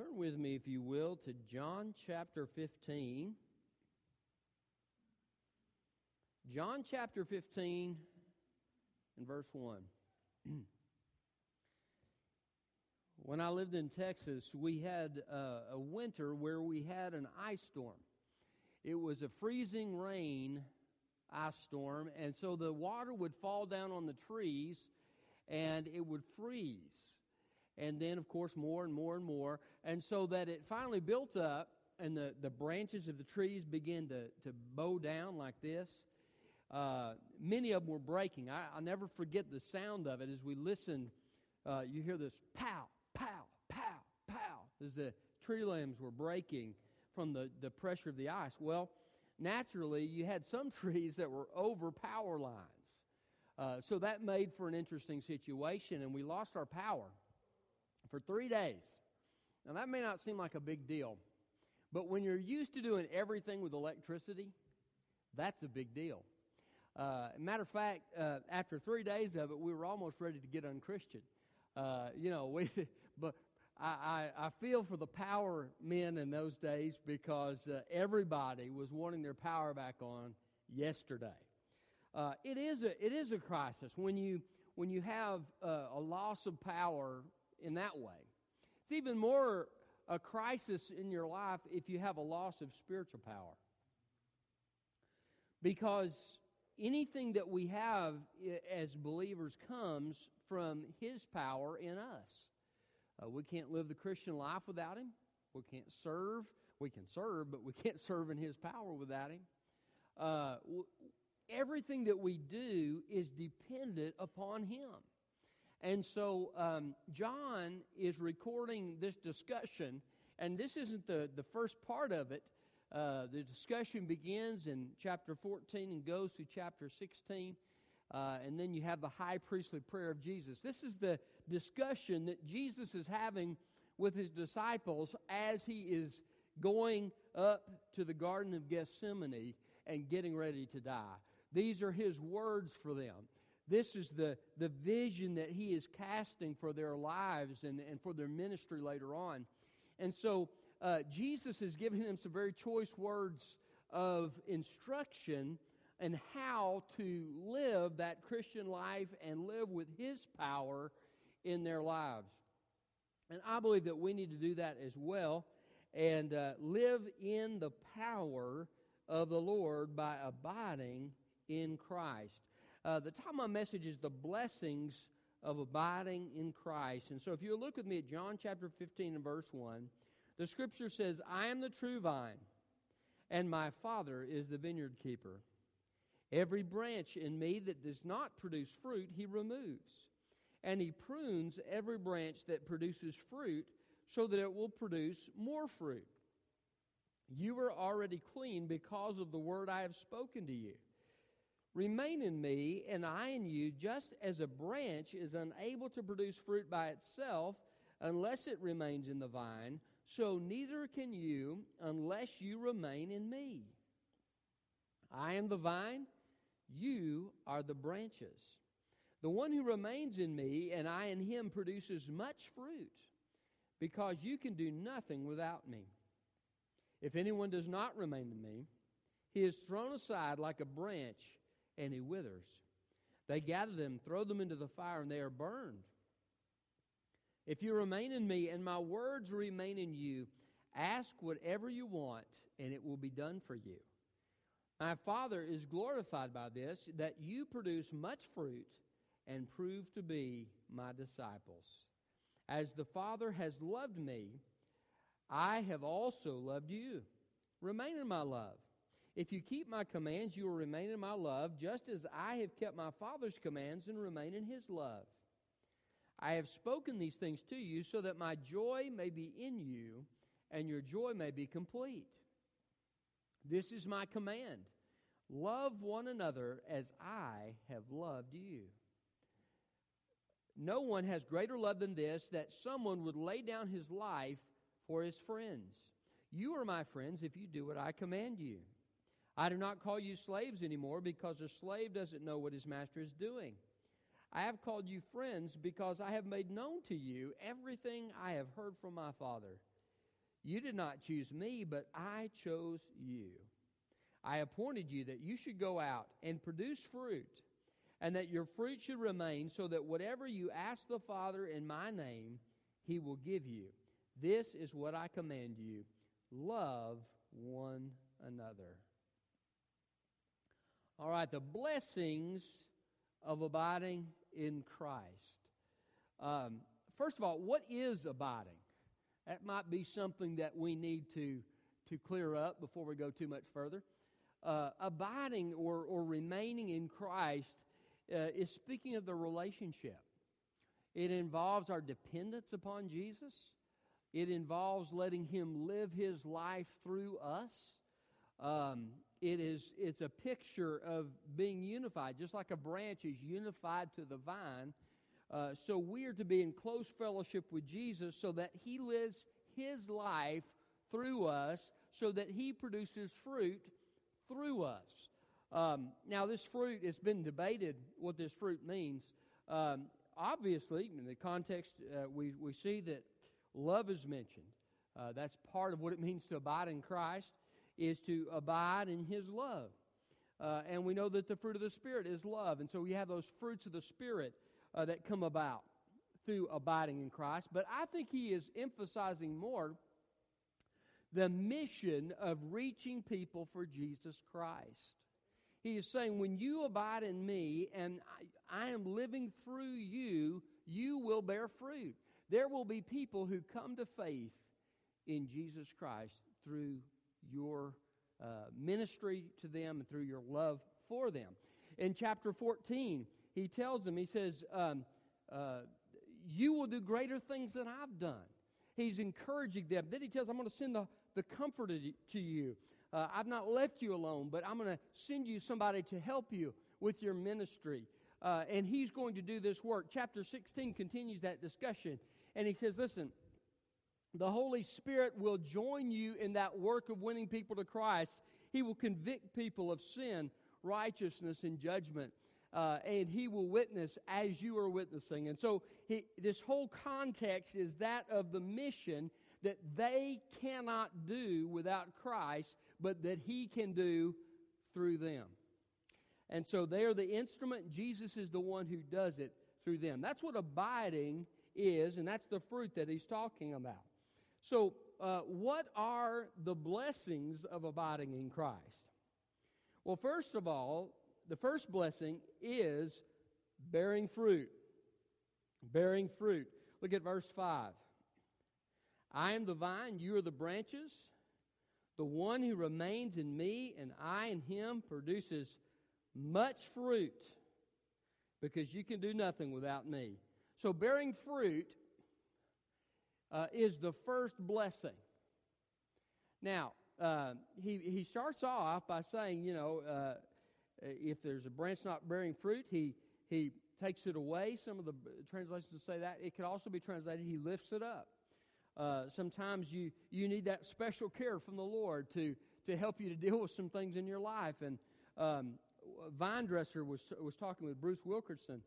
Turn with me, if you will, to John chapter 15. John chapter 15 and verse 1. when I lived in Texas, we had a, a winter where we had an ice storm. It was a freezing rain ice storm, and so the water would fall down on the trees and it would freeze and then, of course, more and more and more. And so that it finally built up, and the, the branches of the trees began to, to bow down like this. Uh, many of them were breaking. I, will never forget the sound of it as we listened. Uh, you hear this pow, pow, pow, pow, as the tree limbs were breaking from the, the pressure of the ice. Well, naturally, you had some trees that were over power lines. Uh, so that made for an interesting situation, and we lost our power for three days. Now, that may not seem like a big deal, but when you're used to doing everything with electricity, that's a big deal. Uh, matter of fact, uh, after three days of it, we were almost ready to get unchristian. Uh, you know, we, but I, I, I, feel for the power men in those days because uh, everybody was wanting their power back on yesterday. Uh, it is a it is a crisis when you when you have uh, a loss of power in that way. It's even more a crisis in your life if you have a loss of spiritual power. Because anything that we have as believers comes from His power in us. Uh, we can't live the Christian life without Him. We can't serve. We can serve, but we can't serve in His power without Him. Uh, everything that we do is dependent upon Him. And so um, John is recording this discussion, and this isn't the, the first part of it. Uh, the discussion begins in chapter 14 and goes through chapter 16. Uh, and then you have the high priestly prayer of Jesus. This is the discussion that Jesus is having with his disciples as he is going up to the Garden of Gethsemane and getting ready to die. These are his words for them. This is the, the vision that he is casting for their lives and, and for their ministry later on. And so uh, Jesus is giving them some very choice words of instruction and how to live that Christian life and live with his power in their lives. And I believe that we need to do that as well and uh, live in the power of the Lord by abiding in Christ. Uh, the title of my message is The Blessings of Abiding in Christ. And so if you look with me at John chapter 15 and verse 1, the scripture says, I am the true vine, and my Father is the vineyard keeper. Every branch in me that does not produce fruit, he removes. And he prunes every branch that produces fruit so that it will produce more fruit. You are already clean because of the word I have spoken to you. Remain in me, and I in you, just as a branch is unable to produce fruit by itself unless it remains in the vine, so neither can you unless you remain in me. I am the vine, you are the branches. The one who remains in me and I in him produces much fruit, because you can do nothing without me. If anyone does not remain in me, he is thrown aside like a branch and he withers. They gather them, throw them into the fire, and they are burned. If you remain in me and my words remain in you, ask whatever you want, and it will be done for you. My Father is glorified by this, that you produce much fruit and prove to be my disciples. As the Father has loved me, I have also loved you. Remain in my love. If you keep my commands, you will remain in my love, just as I have kept my Father's commands and remain in his love. I have spoken these things to you so that my joy may be in you and your joy may be complete. This is my command love one another as I have loved you. No one has greater love than this that someone would lay down his life for his friends. You are my friends if you do what I command you. I do not call you slaves anymore because a slave doesn't know what his master is doing. I have called you friends because I have made known to you everything I have heard from my Father. You did not choose me, but I chose you. I appointed you that you should go out and produce fruit, and that your fruit should remain, so that whatever you ask the Father in my name, he will give you. This is what I command you love one another. All right, the blessings of abiding in Christ. Um, first of all, what is abiding? That might be something that we need to, to clear up before we go too much further. Uh, abiding or, or remaining in Christ uh, is speaking of the relationship. It involves our dependence upon Jesus. It involves letting Him live His life through us. Um, it is it's a picture of being unified, just like a branch is unified to the vine. Uh, so we are to be in close fellowship with Jesus, so that He lives His life through us, so that He produces fruit through us. Um, now, this fruit has been debated what this fruit means. Um, obviously, in the context, uh, we, we see that love is mentioned. Uh, that's part of what it means to abide in Christ, is to abide in His love. Uh, and we know that the fruit of the Spirit is love. And so we have those fruits of the Spirit uh, that come about through abiding in Christ. But I think He is emphasizing more the mission of reaching people for Jesus Christ. He is saying, when you abide in me and I, I, am living through you, you will bear fruit. There will be people who come to faith in Jesus Christ through your uh, ministry to them and through your love for them. In chapter 14, he tells them, he says, um, uh, You will do greater things than I've done. He's encouraging them. Then he tells, I'm going to send the, the comforter to you. Uh, I've not left you alone, but I'm going to send you somebody to help you with your ministry. Uh, and he's going to do this work. Chapter 16 continues that discussion. And he says, Listen, the Holy Spirit will join you in that work of winning people to Christ. He will convict people of sin, righteousness, and judgment. Uh, and he will witness as you are witnessing. And so, he, this whole context is that of the mission that they cannot do without Christ, but that he can do through them. And so, they are the instrument. Jesus is the one who does it through them. That's what abiding is, and that's the fruit that he's talking about. So, uh, what are the blessings of abiding in Christ? Well, first of all, the first blessing is bearing fruit. Bearing fruit. Look at verse 5. I am the vine, you are the branches. The one who remains in me and I in him produces much fruit because you can do nothing without me. So, bearing fruit uh, is the first blessing. Now, uh, he, he starts off by saying, you know, uh, if there's a branch not bearing fruit, he, he takes it away. Some of the translations say that. It could also be translated, he lifts it up. Uh, sometimes you, you need that special care from the Lord to, to help you to deal with some things in your life. And um, Vine Dresser was, was talking with Bruce Wilkinson,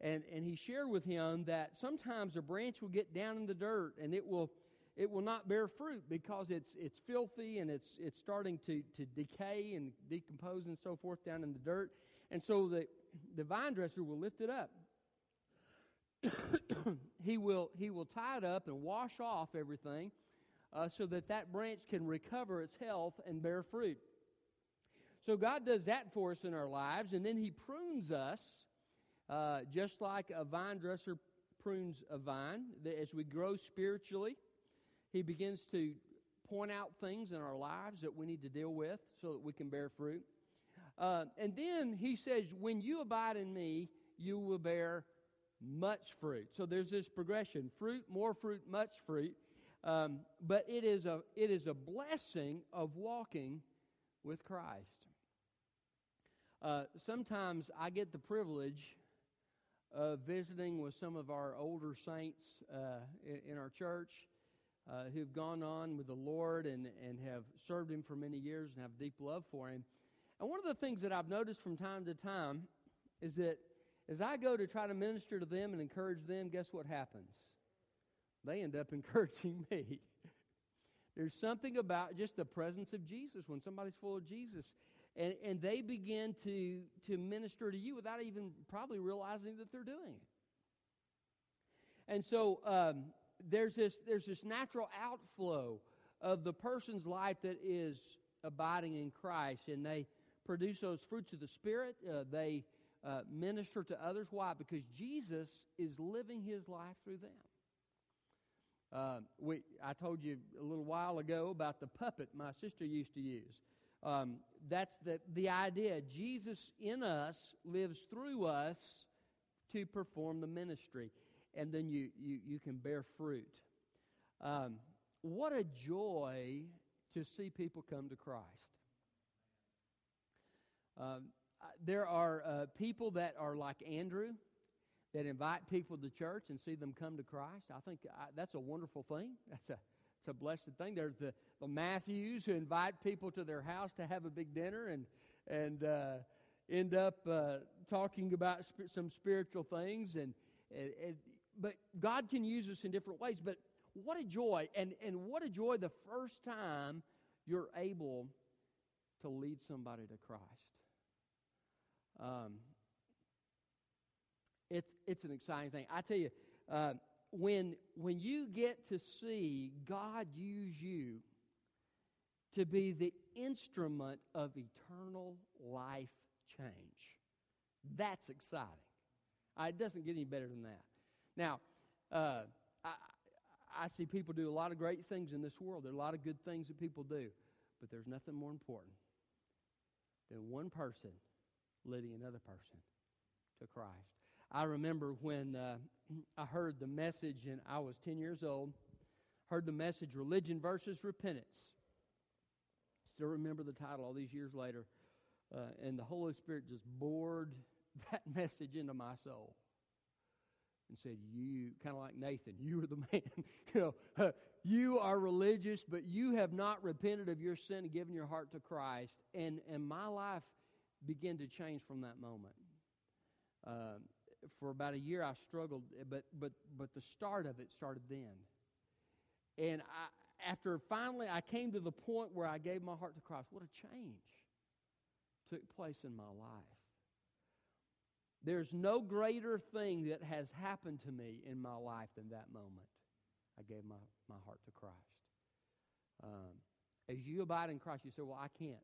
and, and he shared with him that sometimes a branch will get down in the dirt and it will, it will not bear fruit because it's, it's filthy and it's, it's starting to, to decay and decompose and so forth down in the dirt. And so the, the vine dresser will lift it up. he, will, he will tie it up and wash off everything uh, so that that branch can recover its health and bear fruit. So God does that for us in our lives, and then He prunes us uh, just like a vine dresser prunes a vine, as we grow spiritually, he begins to point out things in our lives that we need to deal with so that we can bear fruit. Uh, and then he says, When you abide in me, you will bear much fruit. So there's this progression fruit, more fruit, much fruit. Um, but it is, a, it is a blessing of walking with Christ. Uh, sometimes I get the privilege uh, visiting with some of our older saints uh, in, in, our church uh, who've gone on with the Lord and, and have served Him for many years and have deep love for Him. And one of the things that I've noticed from time to time is that as I go to try to minister to them and encourage them, guess what happens? They end up encouraging me. There's something about just the presence of Jesus when somebody's full of Jesus. And, and they begin to, to minister to you without even probably realizing that they're doing it. And so um, there's, this, there's this natural outflow of the person's life that is abiding in Christ, and they produce those fruits of the Spirit. Uh, they uh, minister to others. Why? Because Jesus is living his life through them. Uh, we, I told you a little while ago about the puppet my sister used to use. Um, that's the, the idea. Jesus in us lives through us to perform the ministry, and then you, you, you can bear fruit. Um, what a joy to see people come to Christ. Um, there are uh, people that are like Andrew that invite people to church and see them come to Christ. I think I, that's a wonderful thing. That's a it's a blessed thing. There's the, the Matthews who invite people to their house to have a big dinner and and uh, end up uh, talking about sp- some spiritual things. And, and, and but God can use us in different ways. But what a joy and and what a joy the first time you're able to lead somebody to Christ. Um, it's, it's an exciting thing. I tell you, uh, when, when you get to see God use you to be the instrument of eternal life change, that's exciting. Uh, it doesn't get any better than that. Now, uh, I, I see people do a lot of great things in this world. There are a lot of good things that people do, but there's nothing more important than one person leading another person to Christ. I remember when uh, I heard the message, and I was 10 years old, heard the message Religion versus Repentance. Still remember the title all these years later. Uh, and the Holy Spirit just bored that message into my soul and said, You, kind of like Nathan, you are the man. you know, uh, you are religious, but you have not repented of your sin and given your heart to Christ. And, and my life began to change from that moment. Uh, for about a year, I struggled, but but but the start of it started then. And I, after finally I came to the point where I gave my heart to Christ, what a change took place in my life. There's no greater thing that has happened to me in my life than that moment. I gave my, my heart to Christ. Um, as you abide in Christ, you say, Well, I can't.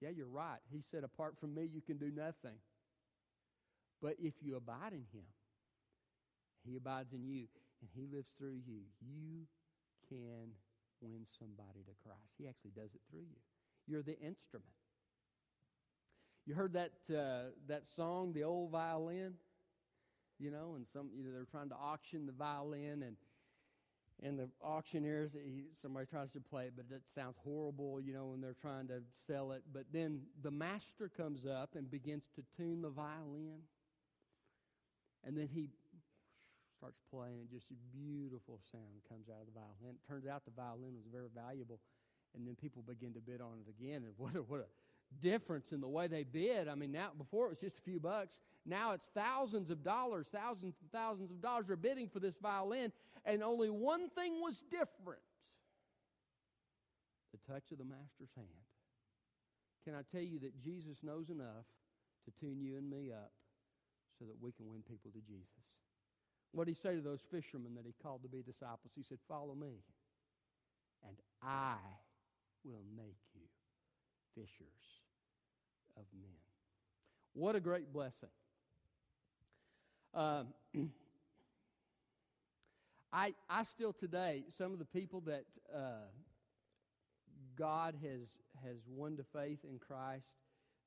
Yeah, you're right. He said, Apart from me, you can do nothing. But if you abide in Him, He abides in you, and He lives through you, you can win somebody to Christ. He actually does it through you. You're the instrument. You heard that uh, that song, "The Old Violin," you know, and some you know they're trying to auction the violin, and and the auctioneers, he, somebody tries to play it, but it sounds horrible, you know, when they're trying to sell it. But then the master comes up and begins to tune the violin. And then he starts playing, and just a beautiful sound comes out of the violin. It turns out the violin was very valuable. And then people begin to bid on it again. And what a, what a difference in the way they bid. I mean, now before it was just a few bucks. Now it's thousands of dollars, thousands and thousands of dollars are bidding for this violin, and only one thing was different the touch of the master's hand. Can I tell you that Jesus knows enough to tune you and me up so that we can win people to Jesus? What did he say to those fishermen that he called to be disciples? He said, Follow me, and I will make you fishers of men. What a great blessing. Um, I, I still today, some of the people that uh, God has, has won to faith in Christ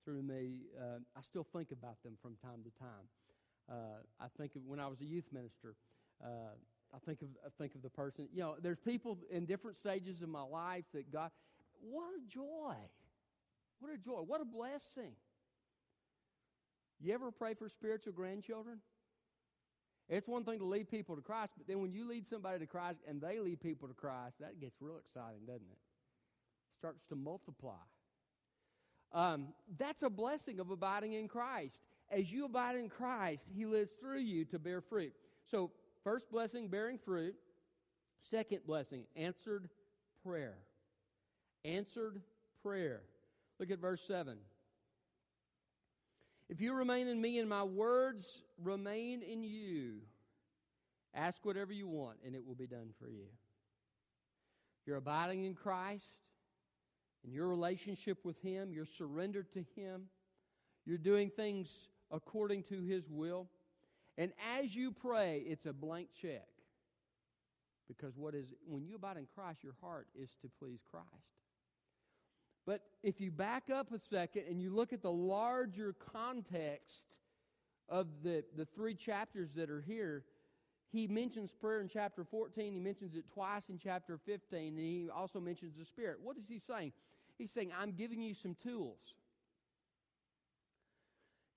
through me, uh, I still think about them from time to time. Uh, I think of when I was a youth minister, uh, I think of I think of the person. You know, there's people in different stages of my life that God. What a joy! What a joy! What a blessing! You ever pray for spiritual grandchildren? It's one thing to lead people to Christ, but then when you lead somebody to Christ and they lead people to Christ, that gets real exciting, doesn't it? it starts to multiply. Um, that's a blessing of abiding in Christ. As you abide in Christ, He lives through you to bear fruit. So, first blessing, bearing fruit. Second blessing, answered prayer. Answered prayer. Look at verse 7. If you remain in me and my words remain in you, ask whatever you want and it will be done for you. You're abiding in Christ, in your relationship with Him, you're surrendered to Him, you're doing things according to His will. And as you pray, it's a blank check. Because what is when you abide in Christ, your heart is to please Christ. But if you back up a second and you look at the larger context of the, the three chapters that are here, he mentions prayer in chapter 14. He mentions it twice in chapter 15. And he also mentions the Spirit. What is he saying? He's saying, I'm giving you some tools.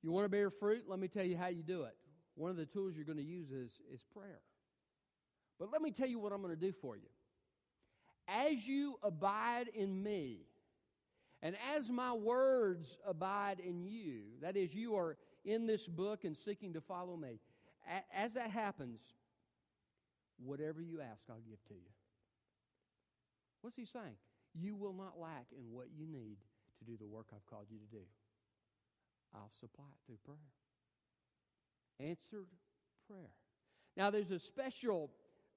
You want to bear fruit? Let me tell you how you do it. One of the tools you're going to use is, is prayer. But let me tell you what I'm going to do for you. As you abide in me, and as my words abide in you, that is, you are in this book and seeking to follow me, as that happens, whatever you ask, I'll give to you. What's he saying? You will not lack in what you need to do the work I've called you to do. I'll supply it through prayer. Answered prayer. Now, there's a special,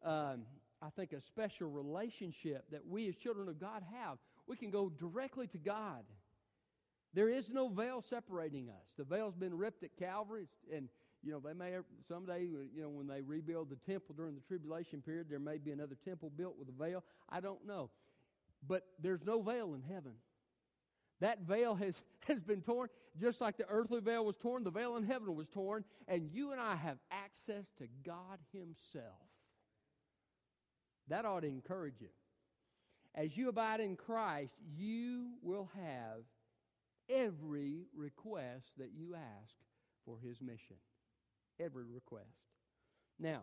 um, I think, a special relationship that we as children of God have. We can go directly to God. There is no veil separating us. The veil's been ripped at Calvary, and you know they may someday, you know, when they rebuild the temple during the tribulation period, there may be another temple built with a veil. I don't know. But there's no veil in heaven. That veil has, has been torn, just like the earthly veil was torn, the veil in heaven was torn, and you and I have access to God Himself. That ought to encourage you. As you abide in Christ, you will have every request that you ask for His mission. Every request. Now,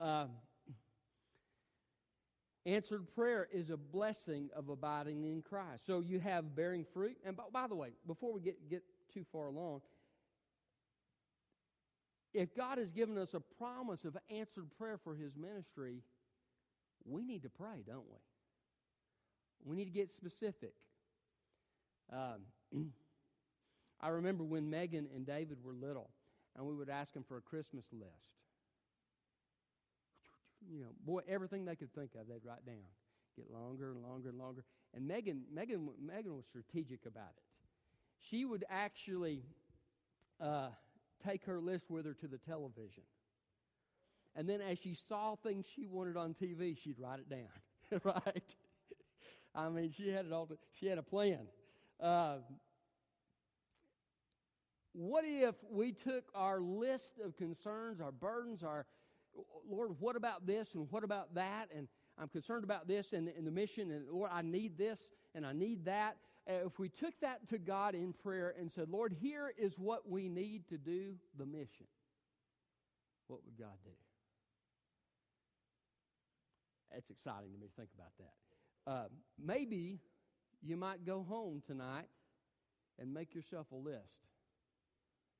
um, Answered prayer is a blessing of abiding in Christ. So you have bearing fruit. And by, by, the way, before we get, get too far along, if God has given us a promise of answered prayer for his ministry, we need to pray, don't we? We need to get specific. Um, I remember when Megan and David were little, and we would ask them for a Christmas list you know, boy, everything they could think of, they'd write down. Get longer and longer and longer. And Megan, Megan, Megan was strategic about it. She would actually uh, take her list with her to the television. And then as she saw things she wanted on TV, she'd write it down, right? I mean, she had it all. To, she had a plan. Uh, what if we took our list of concerns, our burdens, our Lord, what about this and what about that? And I'm concerned about this and, and the mission, and Lord, I need this and I need that. Uh, if we took that to God in prayer and said, Lord, here is what we need to do the mission, what would God do? It's exciting to me to think about that. Uh, maybe you might go home tonight and make yourself a list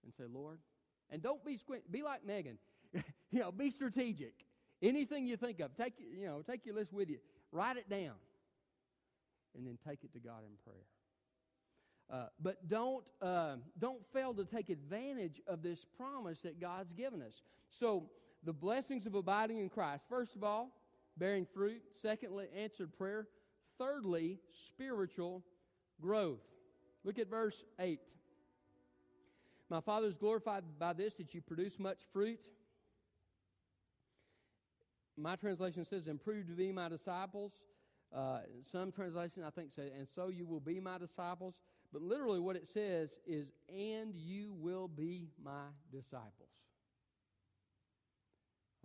and say, Lord, and don't be squint. Be like Megan. You know, be strategic. Anything you think of, take you know, take your list with you. Write it down, and then take it to God in prayer. Uh, but don't uh, don't fail to take advantage of this promise that God's given us. So the blessings of abiding in Christ. First of all, bearing fruit. Secondly, answered prayer. Thirdly, spiritual growth. Look at verse eight. My Father is glorified by this that you produce much fruit my translation says, and prove to be my disciples. Uh, some translation, I think, say, and so you will be my disciples. But literally, what it says is, and you will be my disciples.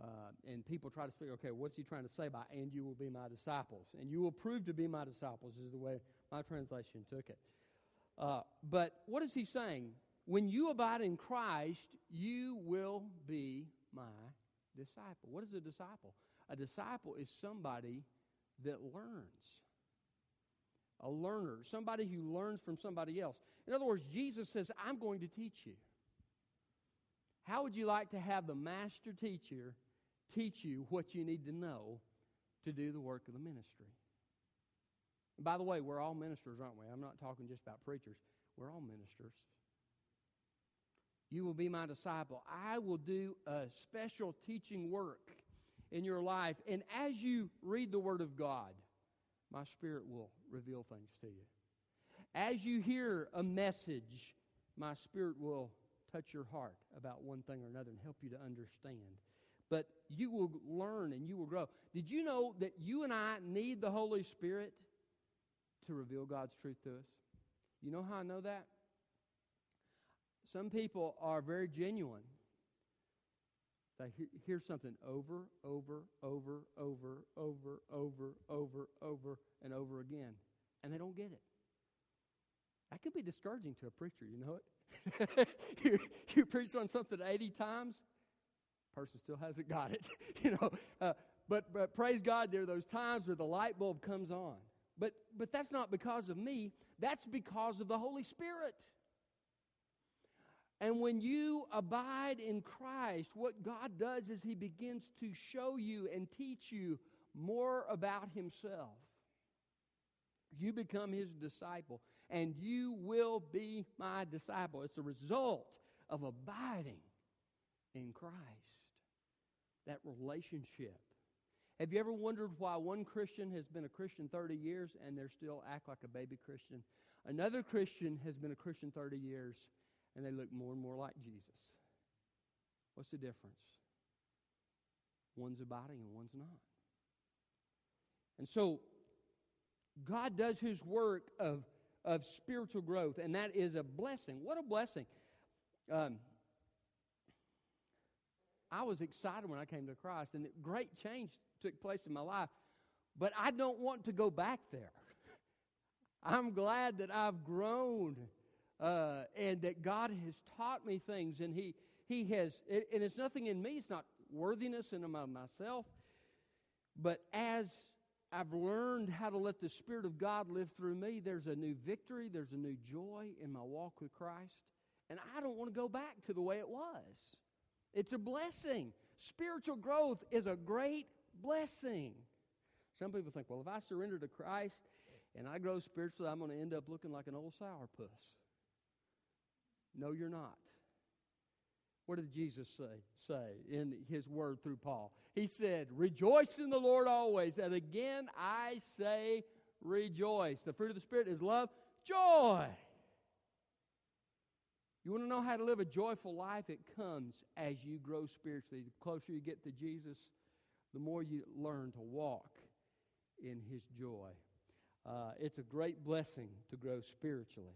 Uh, and people try to figure, okay, what's he trying to say by, and you will be my disciples? And you will prove to be my disciples, is the way my translation took it. Uh, but what is he saying? When you abide in Christ, you will be my disciple. What is a disciple? A disciple is somebody that learns. A learner, somebody who learns from somebody else. In other words, Jesus says, I'm going to teach you. How would you like to have the master teacher teach you what you need to know to do the work of the ministry? And by the way, we're all ministers, aren't we? I'm not talking just about preachers. We're all ministers. You will be my disciple. I will do a special teaching work in your life. And as you read the Word of God, my Spirit will reveal things to you. As you hear a message, my Spirit will touch your heart about one thing or another and help you to understand. But you will learn and you will grow. Did you know that you and I need the Holy Spirit to reveal God's truth to us? You know how I know that? Some people are very genuine. They hear something over, over, over, over, over, over, over, over, and over again, and they don't get it. That could be discouraging to a preacher, you know it? you, you preach on something 80 times, person still hasn't got it, you know. Uh, but, but praise God, there are those times where the light bulb comes on. But, but that's not because of me, that's because of the Holy Spirit. And when you abide in Christ, what God does is He begins to show you and teach you more about Himself. You become His disciple, and you will be my disciple. It's a result of abiding in Christ, that relationship. Have you ever wondered why one Christian has been a Christian 30 years and they still act like a baby Christian? Another Christian has been a Christian 30 years and they look more and more like Jesus. What's the difference? One's abiding and one's not. And so, God does His work of, of spiritual growth, and that is a blessing. What a blessing. Um, I was excited when I came to Christ, and great change took place in my life, but I don't want to go back there. I'm glad that I've grown uh, and that God has taught me things, and He He has, and it's nothing in me. It's not worthiness in myself, but as I've learned how to let the Spirit of God live through me, there's a new victory, there's a new joy in my walk with Christ, and I don't want to go back to the way it was. It's a blessing. Spiritual growth is a great blessing. Some people think, well, if I surrender to Christ and I grow spiritually, I'm going to end up looking like an old sourpuss. No, you're not. What did Jesus say, say in his word through Paul? He said, Rejoice in the Lord always. And again, I say, rejoice. The fruit of the Spirit is love, joy. You want to know how to live a joyful life? It comes as you grow spiritually. The closer you get to Jesus, the more you learn to walk in His joy. Uh, it's a great blessing to grow spiritually.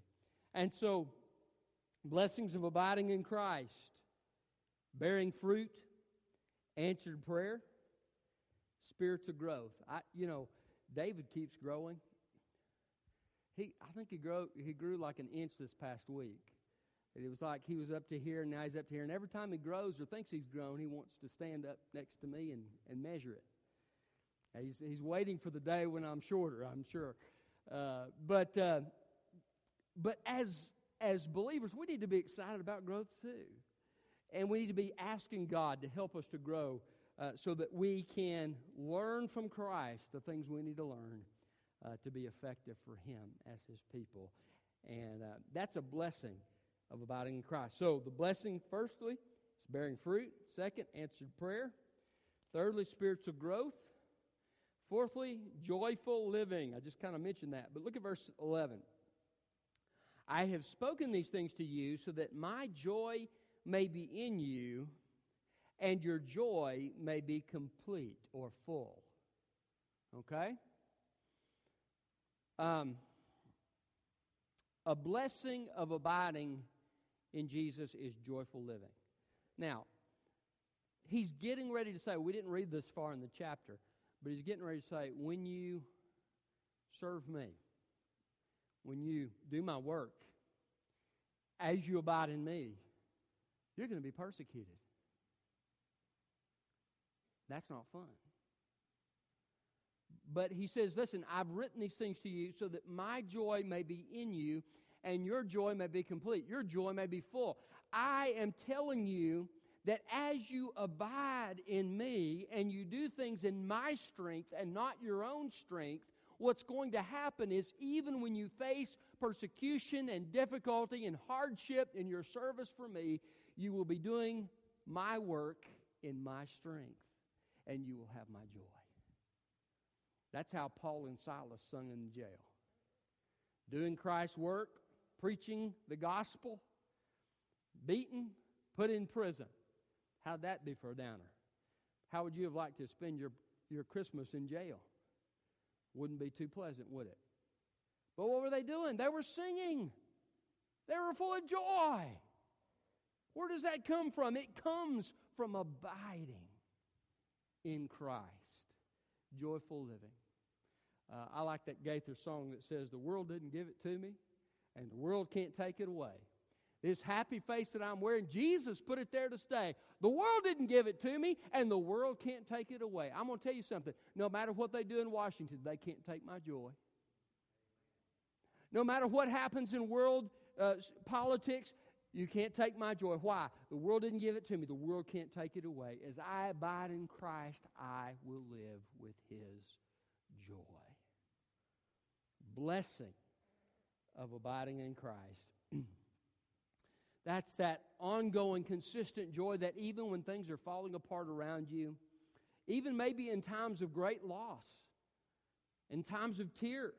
And so, blessings of abiding in Christ, bearing fruit, answered prayer, spiritual growth. I, you know, David keeps growing. He, I think he grew, he grew like an inch this past week. It was like he was up to here, and now he's up to here. And every time he grows or thinks he's grown, he wants to stand up next to me and, and measure it. He's, he's waiting for the day when I'm shorter, I'm sure. Uh, but, uh, but as as believers, we need to be excited about growth too. And we need to be asking God to help us to grow uh, so that we can learn from Christ the things we need to learn uh, to be effective for Him as His people. And uh, that's a blessing of abiding in Christ. So, the blessing, firstly, is bearing fruit. Second, answered prayer. Thirdly, spiritual growth. Fourthly, joyful living. I just kind of mentioned that. But look at verse 11. I have spoken these things to you so that my joy may be in you and your joy may be complete or full. Okay? Um, a blessing of abiding in Jesus is joyful living. Now, he's getting ready to say, we didn't read this far in the chapter, but he's getting ready to say, when you serve me, when you do my work, as you abide in me, you're going to be persecuted. That's not fun. But he says, Listen, I've written these things to you so that my joy may be in you and your joy may be complete. Your joy may be full. I am telling you that as you abide in me and you do things in my strength and not your own strength, what's going to happen is even when you face persecution and difficulty and hardship in your service for me, you will be doing my work in my strength, and you will have my joy. That's how Paul and Silas sung in jail. Doing Christ's work, preaching the gospel, beaten, put in prison. How'd that be for a downer? How would you have liked to spend your, your Christmas in jail? Wouldn't be too pleasant, would it? But what were they doing? They were singing. They were full of joy. Where does that come from? It comes from abiding in Christ, joyful living. Uh, I like that Gaither song that says, The world didn't give it to me, and the world can't take it away. This happy face that I'm wearing, Jesus put it there to stay. The world didn't give it to me, and the world can't take it away. I'm going to tell you something. No matter what they do in Washington, they can't take my joy. No matter what happens in world uh, politics, you can't take my joy. Why? The world didn't give it to me. The world can't take it away. As I abide in Christ, I will live with His joy. Blessing of abiding in Christ. That's that ongoing, consistent joy that even when things are falling apart around you, even maybe in times of great loss, in times of tears,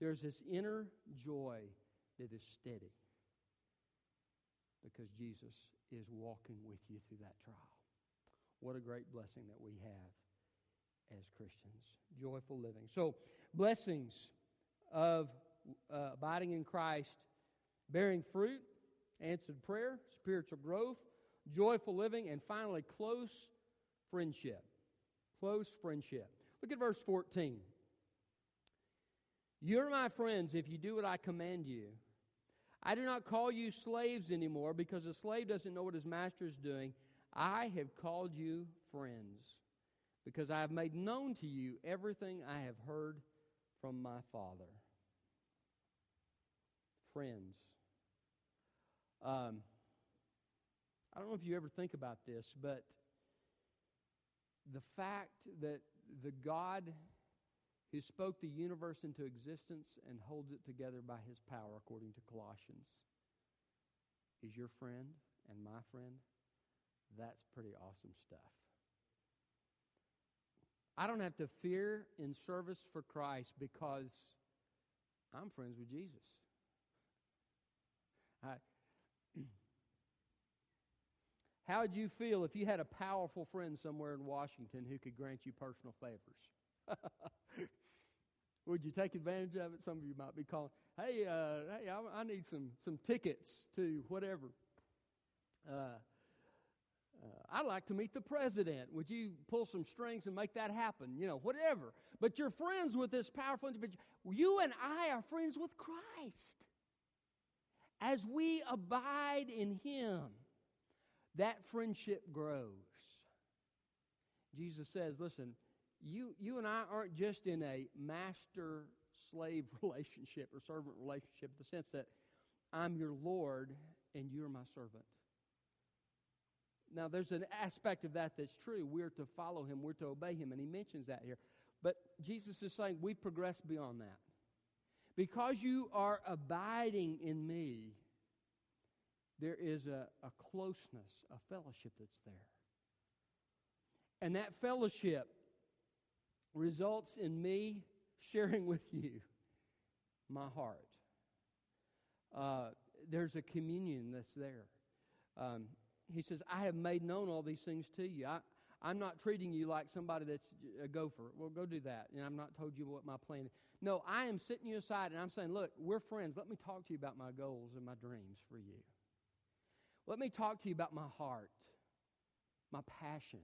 there's this inner joy that is steady because Jesus is walking with you through that trial. What a great blessing that we have as Christians. Joyful living. So, blessings of uh, abiding in Christ bearing fruit, answered prayer, spiritual growth, joyful living, and finally, close friendship. Close friendship. Look at verse 14. You're my friends if you do what I command you. I do not call you slaves anymore because a slave doesn't know what his master is doing. I have called you friends because I have made known to you everything I have heard from my Father. Friends. Um, I don't know if you ever think about this, but the fact that the God who spoke the universe into existence and holds it together by his power, according to Colossians, is your friend and my friend, that's pretty awesome stuff. I don't have to fear in service for Christ because I'm friends with Jesus. I, how would you feel if you had a powerful friend somewhere in Washington who could grant you personal favors? Would you take advantage of it? Some of you might be calling, "Hey, uh, hey, I, I, need some some tickets to whatever." Uh, uh, I'd like to meet the president. Would you pull some strings and make that happen? You know, whatever. But you're friends with this powerful individual. You and I are friends with Christ. As we abide in Him, that friendship grows. Jesus says, listen, you, you and I aren't just in a master slave relationship or servant relationship in the sense that I'm your Lord and you're my servant. Now, there's an aspect of that that's true. We're to follow him, we're to obey him, and he mentions that here. But Jesus is saying we've progressed beyond that. Because you are abiding in me, there is a, a closeness, a fellowship that's there. And that fellowship results in me sharing with you my heart. Uh, there's a communion that's there. Um, he says, I have made known all these things to you. I, I'm not treating you like somebody that's a gopher. Well, go do that. And I'm not told you what my plan is. No, I am sitting you aside and I'm saying, look, we're friends. Let me talk to you about my goals and my dreams for you. Let me talk to you about my heart, my passion.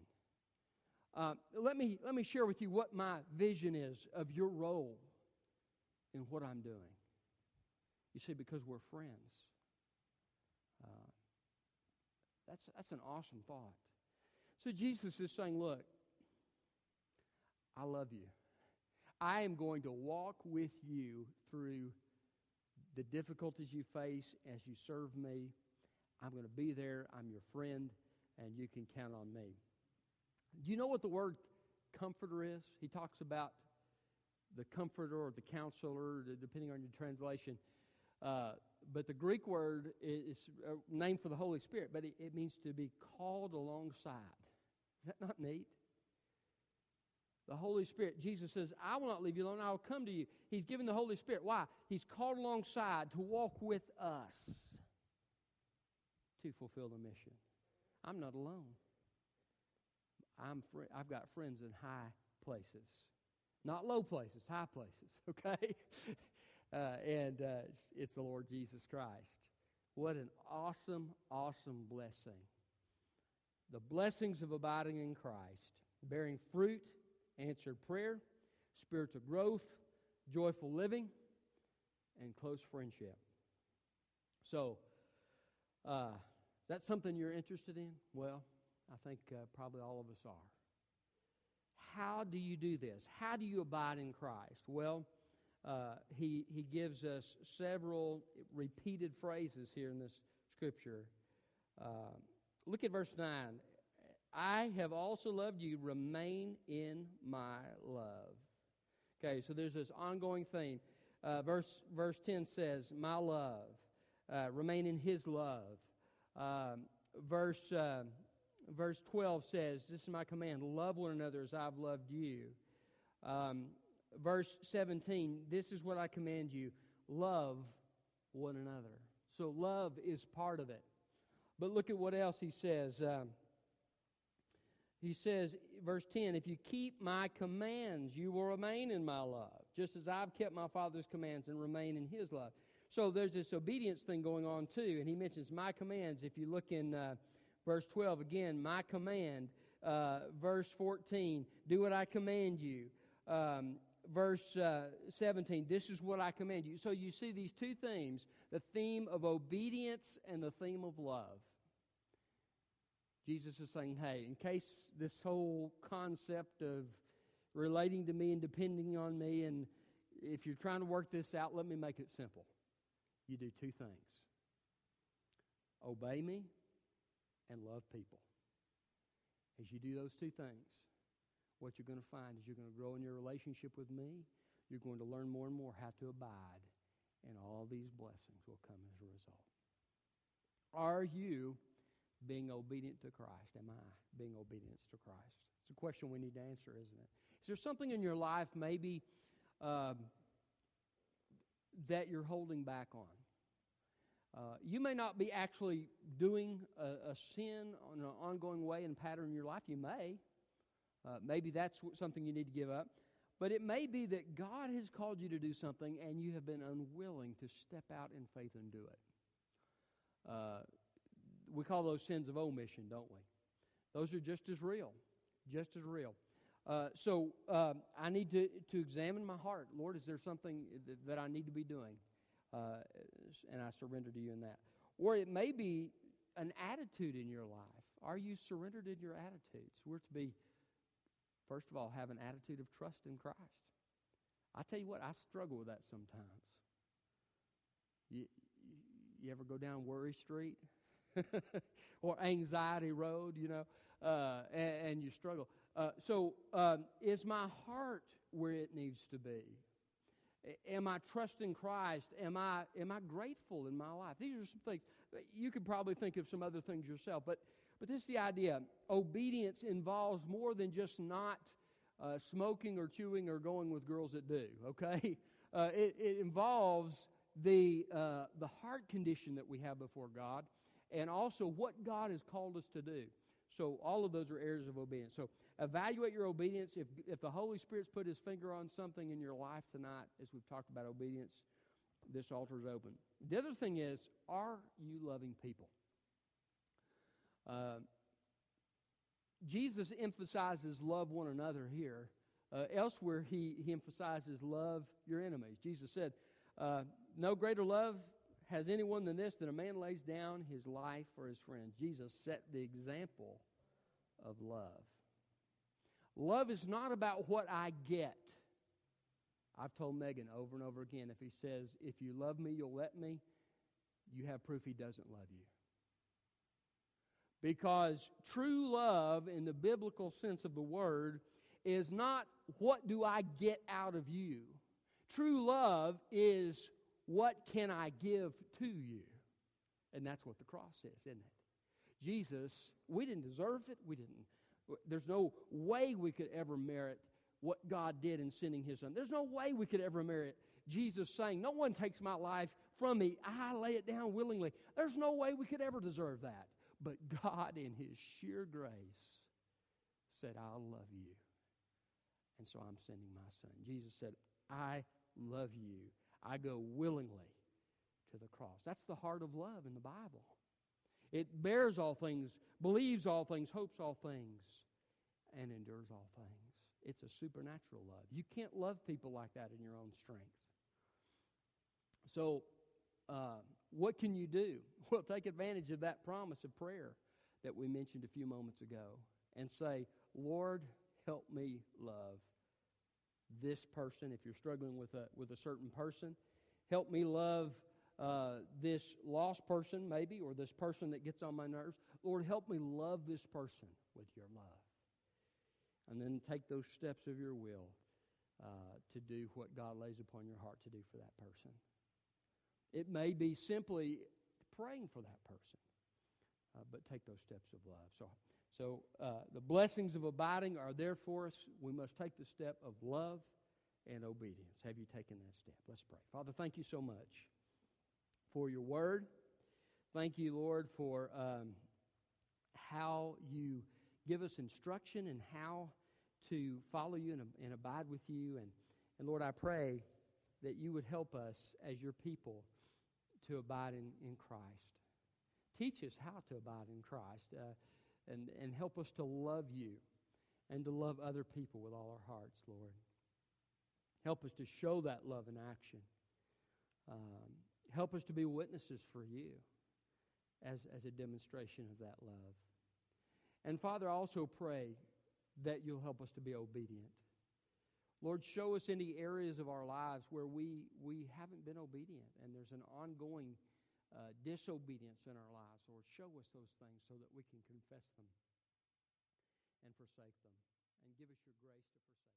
Uh, let, me, let me share with you what my vision is of your role in what I'm doing. You see, because we're friends. Uh, that's, that's an awesome thought. So Jesus is saying, Look, I love you. I am going to walk with you through the difficulties you face as you serve me. I'm going to be there. I'm your friend, and you can count on me. Do you know what the word comforter is? He talks about the comforter or the counselor, depending on your translation. Uh, but the Greek word is a name for the Holy Spirit, but it, it means to be called alongside. Is that not neat? The Holy Spirit, Jesus says, I will not leave you alone, I will come to you. He's given the Holy Spirit. Why? He's called alongside to walk with us to fulfill the mission. I'm not alone. I'm fr- I've got friends in high places, not low places, high places, okay? uh, and uh, it's, it's the Lord Jesus Christ. What an awesome, awesome blessing. The blessings of abiding in Christ, bearing fruit, answered prayer, spiritual growth, joyful living, and close friendship. So, uh, that something you're interested in? Well, I think uh, probably all of us are. How do you do this? How do you abide in Christ? Well, uh, he, he gives us several repeated phrases here in this scripture. Uh, look at verse 9. I have also loved you. Remain in my love. Okay, so there's this ongoing theme. Uh, verse, verse 10 says, My love. Uh, remain in his love. Um, verse, uh, verse 12 says, This is my command love one another as I've loved you. Um, verse 17, This is what I command you love one another. So love is part of it. But look at what else he says. Um, he says, verse 10, If you keep my commands, you will remain in my love, just as I've kept my Father's commands and remain in his love. So there's this obedience thing going on too. And he mentions my commands. If you look in uh, verse 12, again, my command. Uh, verse 14, do what I command you. Um, verse uh, 17, this is what I command you. So you see these two themes the theme of obedience and the theme of love. Jesus is saying, hey, in case this whole concept of relating to me and depending on me, and if you're trying to work this out, let me make it simple. You do two things obey me and love people. As you do those two things, what you're going to find is you're going to grow in your relationship with me. You're going to learn more and more how to abide, and all these blessings will come as a result. Are you being obedient to Christ? Am I being obedient to Christ? It's a question we need to answer, isn't it? Is there something in your life maybe um, that you're holding back on? Uh, you may not be actually doing a, a, sin on an ongoing way and pattern in your life. You may. Uh, maybe that's something you need to give up. But it may be that God has called you to do something and you have been unwilling to step out in faith and do it. Uh, we call those sins of omission, don't we? Those are just as real, just as real. Uh, so um, I need to, to examine my heart. Lord, is there something that, that I need to be doing? Uh, and I surrender to you in that. Or it may be an attitude in your life. Are you surrendered in your attitudes? We're to be, first of all, have an attitude of trust in Christ. I tell you what, I struggle with that sometimes. You, you ever go down Worry Street or Anxiety Road, you know, uh, and, and, you struggle? Uh, so, um, is my heart where it needs to be? Am I trusting Christ? Am I, am I grateful in my life? These are some things. You could probably think of some other things yourself, but, but this is the idea. Obedience involves more than just not uh, smoking or chewing or going with girls that do, okay? Uh, it, it, involves the, uh, the heart condition that we have before God and also what God has called us to do. So all of those are areas of obedience. So evaluate your obedience. If, if the Holy Spirit's put his finger on something in your life tonight, as we've talked about obedience, this altar is open. The other thing is, are you loving people? Uh, Jesus emphasizes love one another here. Uh, elsewhere, he, he emphasizes love your enemies. Jesus said, uh, No greater love has anyone than this, that a man lays down his life for his friend. Jesus set the example of love. Love is not about what I get. I've told Megan over and over again if he says, If you love me, you'll let me, you have proof he doesn't love you. Because true love, in the biblical sense of the word, is not what do I get out of you. True love is what can I give to you. And that's what the cross is, isn't it? Jesus, we didn't deserve it. We didn't. There's no way we could ever merit what God did in sending His Son. There's no way we could ever merit Jesus saying, No one takes my life from me. I lay it down willingly. There's no way we could ever deserve that. But God, in His sheer grace, said, I'll love you. And so I'm sending my son. Jesus said, I love you. I go willingly to the cross. That's the heart of love in the Bible. It bears all things, believes all things, hopes all things, and endures all things. It's a supernatural love. You can't love people like that in your own strength. So, uh, what can you do? Well, take advantage of that promise of prayer that we mentioned a few moments ago and say, Lord, help me love this person. If you're struggling with a, with a certain person, help me love uh, this lost person, maybe, or this person that gets on my nerves. Lord, help me love this person with your love. And then take those steps of your will uh, to do what God lays upon your heart to do for that person. It may be simply praying for that person, uh, but take those steps of love. So, so uh, the blessings of abiding are there for us. We must take the step of love and obedience. Have you taken that step? Let's pray. Father, thank you so much for your word. Thank you, Lord, for um, how you give us instruction and how to follow you and, and abide with you. And, and Lord, I pray that you would help us as your people to abide in, in Christ. Teach us how to abide in Christ uh, and, and help us to love you and to love other people with all our hearts, Lord. Help us to show that love in action. Um, help us to be witnesses for you as, as a demonstration of that love. And Father, I also pray that you'll help us to be obedient. Lord, show us any areas of our lives where we, we haven't been obedient and there's an ongoing uh, disobedience in our lives. Lord, show us those things so that we can confess them and forsake them. And give us your grace to forsake.